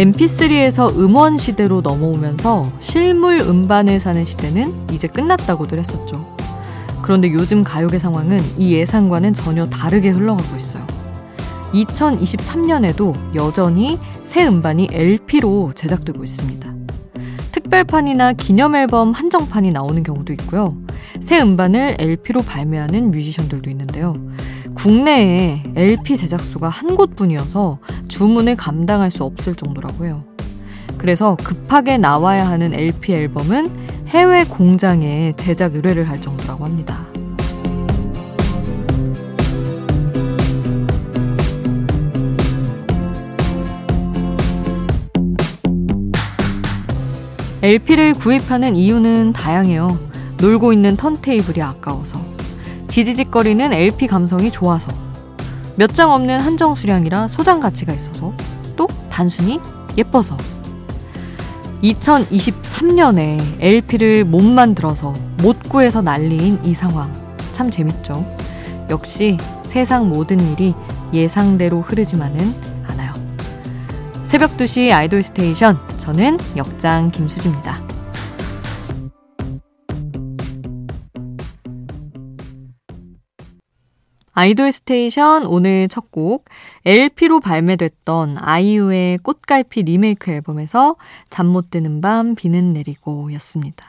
mp3에서 음원 시대로 넘어오면서 실물 음반을 사는 시대는 이제 끝났다고들 했었죠. 그런데 요즘 가요계 상황은 이 예상과는 전혀 다르게 흘러가고 있어요. 2023년에도 여전히 새 음반이 LP로 제작되고 있습니다. 특별판이나 기념 앨범 한정판이 나오는 경우도 있고요. 새 음반을 LP로 발매하는 뮤지션들도 있는데요. 국내에 LP 제작소가 한 곳뿐이어서 주문을 감당할 수 없을 정도라고 해요. 그래서 급하게 나와야 하는 LP 앨범은 해외 공장에 제작 의뢰를 할 정도라고 합니다. LP를 구입하는 이유는 다양해요. 놀고 있는 턴테이블이 아까워서. 지지직거리는 LP 감성이 좋아서. 몇 장 없는 한정 수량이라 소장 가치가 있어서. 또 단순히 예뻐서. 2023년에 LP를 못 만들어서 못 구해서 난리인 이 상황. 참 재밌죠. 역시 세상 모든 일이 예상대로 흐르지만은 않아요. 새벽 2시 아이돌 스테이션. 저는 역장 김수지입니다. 아이돌 스테이션 오늘 첫 곡 LP로 발매됐던 아이유의 꽃갈피 리메이크 앨범에서 잠 못 드는 밤 비는 내리고 였습니다.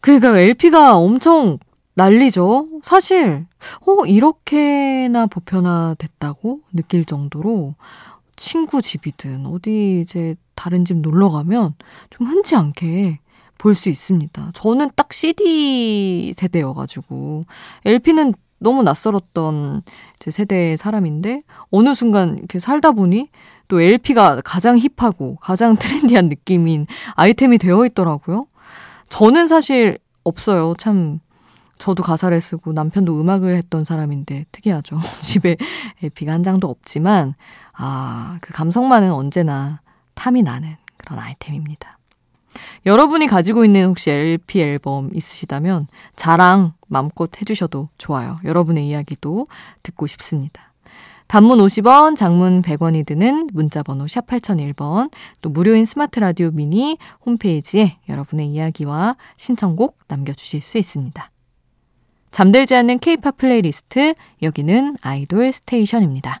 그러니까 LP가 엄청 난리죠. 사실 어 이렇게나 보편화됐다고 느낄 정도로 친구 집이든 어디 이제 다른 집 놀러 가면 좀 흔치 않게 볼 수 있습니다. 저는 딱 CD 세대여가지고 LP는 너무 낯설었던 제 세대의 사람인데 어느 순간 이렇게 살다 보니 또 LP가 가장 hip하고 가장 trendy한 느낌인 아이템이 되어 있더라고요. 저는 사실 없어요. 참 저도 가사를 쓰고 남편도 음악을 했던 사람인데 특이하죠. 집에 LP가 한 장도 없지만 아, 그 감성만은 언제나 탐이 나는 그런 아이템입니다. 여러분이 가지고 있는 혹시 LP 앨범 있으시다면 자랑 마음껏 해주셔도 좋아요. 여러분의 이야기도 듣고 싶습니다. 단문 50원, 장문 100원이 드는 문자번호 샵 8001번, 또 무료인 스마트 라디오 미니 홈페이지에 여러분의 이야기와 신청곡 남겨주실 수 있습니다. 잠들지 않는 케이팝 플레이리스트, 여기는 아이돌 스테이션입니다.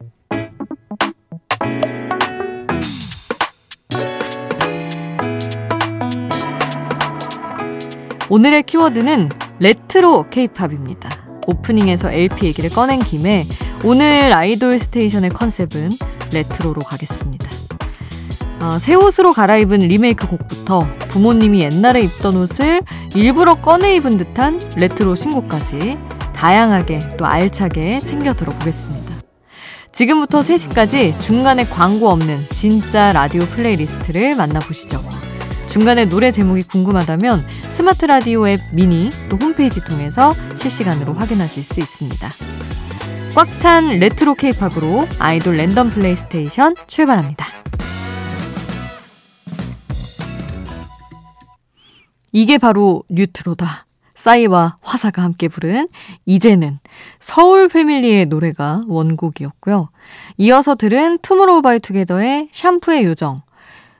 오늘의 키워드는 레트로 케이팝입니다. 오프닝에서 LP 얘기를 꺼낸 김에 오늘 아이돌 스테이션의 컨셉은 레트로로 가겠습니다. 어, 새 옷으로 갈아입은 리메이크 곡부터 부모님이 옛날에 입던 옷을 일부러 꺼내 입은 듯한 레트로 신곡까지 다양하게 또 알차게 챙겨 들어보겠습니다. 지금부터 3시까지 중간에 광고 없는 진짜 라디오 playlist를 만나보시죠. 중간에 노래 제목이 궁금하다면 스마트 라디오 앱 미니 또 홈페이지 통해서 실시간으로 확인하실 수 있습니다. 꽉 찬 레트로 케이팝으로 아이돌 랜덤 플레이스테이션 출발합니다. 이게 바로 뉴트로다. 싸이와 화사가 함께 부른 이제는 서울 패밀리의 노래가 원곡이었고요. 이어서 들은 투모로우 바이 투게더의 샴푸의 요정,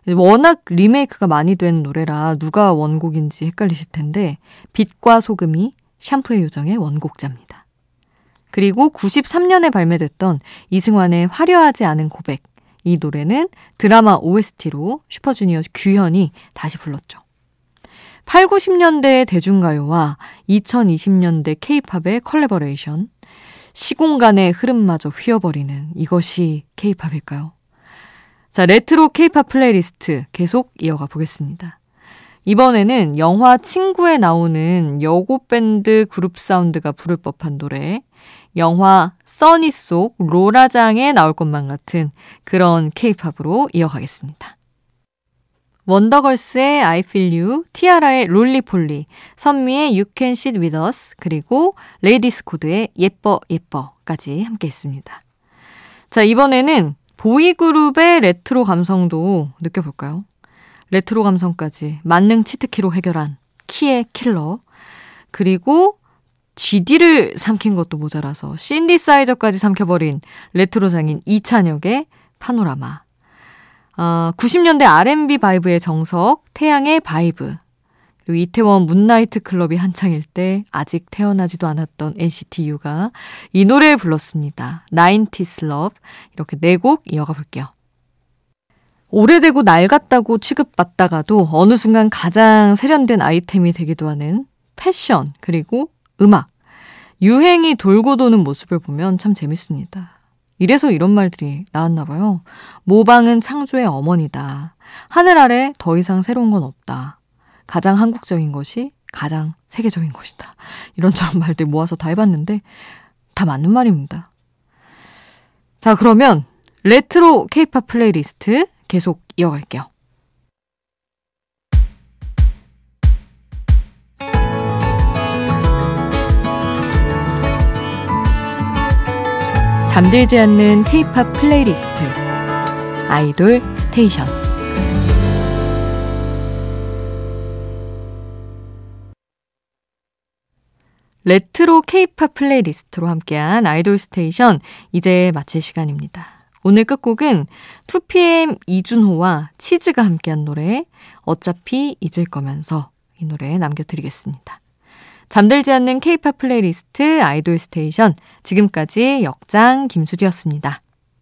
워낙 리메이크가 많이 된 노래라 누가 원곡인지 헷갈리실 텐데 빛과 소금이 샴푸의 요정의 원곡자입니다. 그리고 93년에 발매됐던 이승환의 화려하지 않은 고백 이 노래는 드라마 OST로 슈퍼주니어 규현이 다시 불렀죠. 8, 90년대 대중가요와 2020년대 케이팝의 컬래버레이션 시공간의 흐름마저 휘어버리는 이것이 케이팝일까요? 자, 레트로 케이팝 플레이리스트 계속 이어가 보겠습니다. 이번에는 영화 친구에 나오는 여고 밴드 그룹 사운드가 부를 법한 노래, 영화 써니 속 로라장에 나올 것만 같은 그런 케이팝으로 이어가겠습니다. 원더걸스의 I Feel You, 티아라의 Roly-Poly, 선미의 You Can Sit With Us, 그리고 레이디스 코드의 예뻐 예뻐까지 함께 했습니다. 자, 이번에는 보이그룹의 레트로 감성도 느껴볼까요? 레트로 감성까지 만능 치트키로 해결한 키의 킬러, 그리고 GD를 삼킨 것도 모자라서 신디사이저까지 삼켜버린 레트로 장인 이찬혁의 파노라마. 어, 90년대 R&B vibe의 정석, 태양의 Vibe. 그리고 이태원 문나이트 클럽이 한창일 때 아직 태어나지도 않았던 NCT U가 이 노래를 불렀습니다. 90s Love. 이렇게 네 곡 이어가 볼게요. 오래되고 낡았다고 취급받다가도 어느 순간 가장 세련된 아이템이 되기도 하는 패션, 그리고 음악. 유행이 돌고 도는 모습을 보면 참 재밌습니다. 이래서 이런 말들이 나왔나 봐요. 모방은 창조의 어머니다. 하늘 아래 더 이상 새로운 건 없다. 가장 한국적인 것이 가장 세계적인 것이다. 이런저런 말들 모아서 다 해봤는데 다 맞는 말입니다. 자, 그러면 레트로 케이팝 플레이리스트 계속 이어갈게요. 잠들지 않는 케이팝 플레이리스트 아이돌 스테이션 레트로 케이팝 playlist로 함께한 아이돌 스테이션 이제 마칠 시간입니다. 오늘 끝곡은 2PM 이준호와 치즈가 함께한 노래 어차피 잊을 거면서 이 노래 남겨드리겠습니다. 잠들지 않는 케이팝 플레이리스트 아이돌 스테이션 지금까지 역장 김수지였습니다.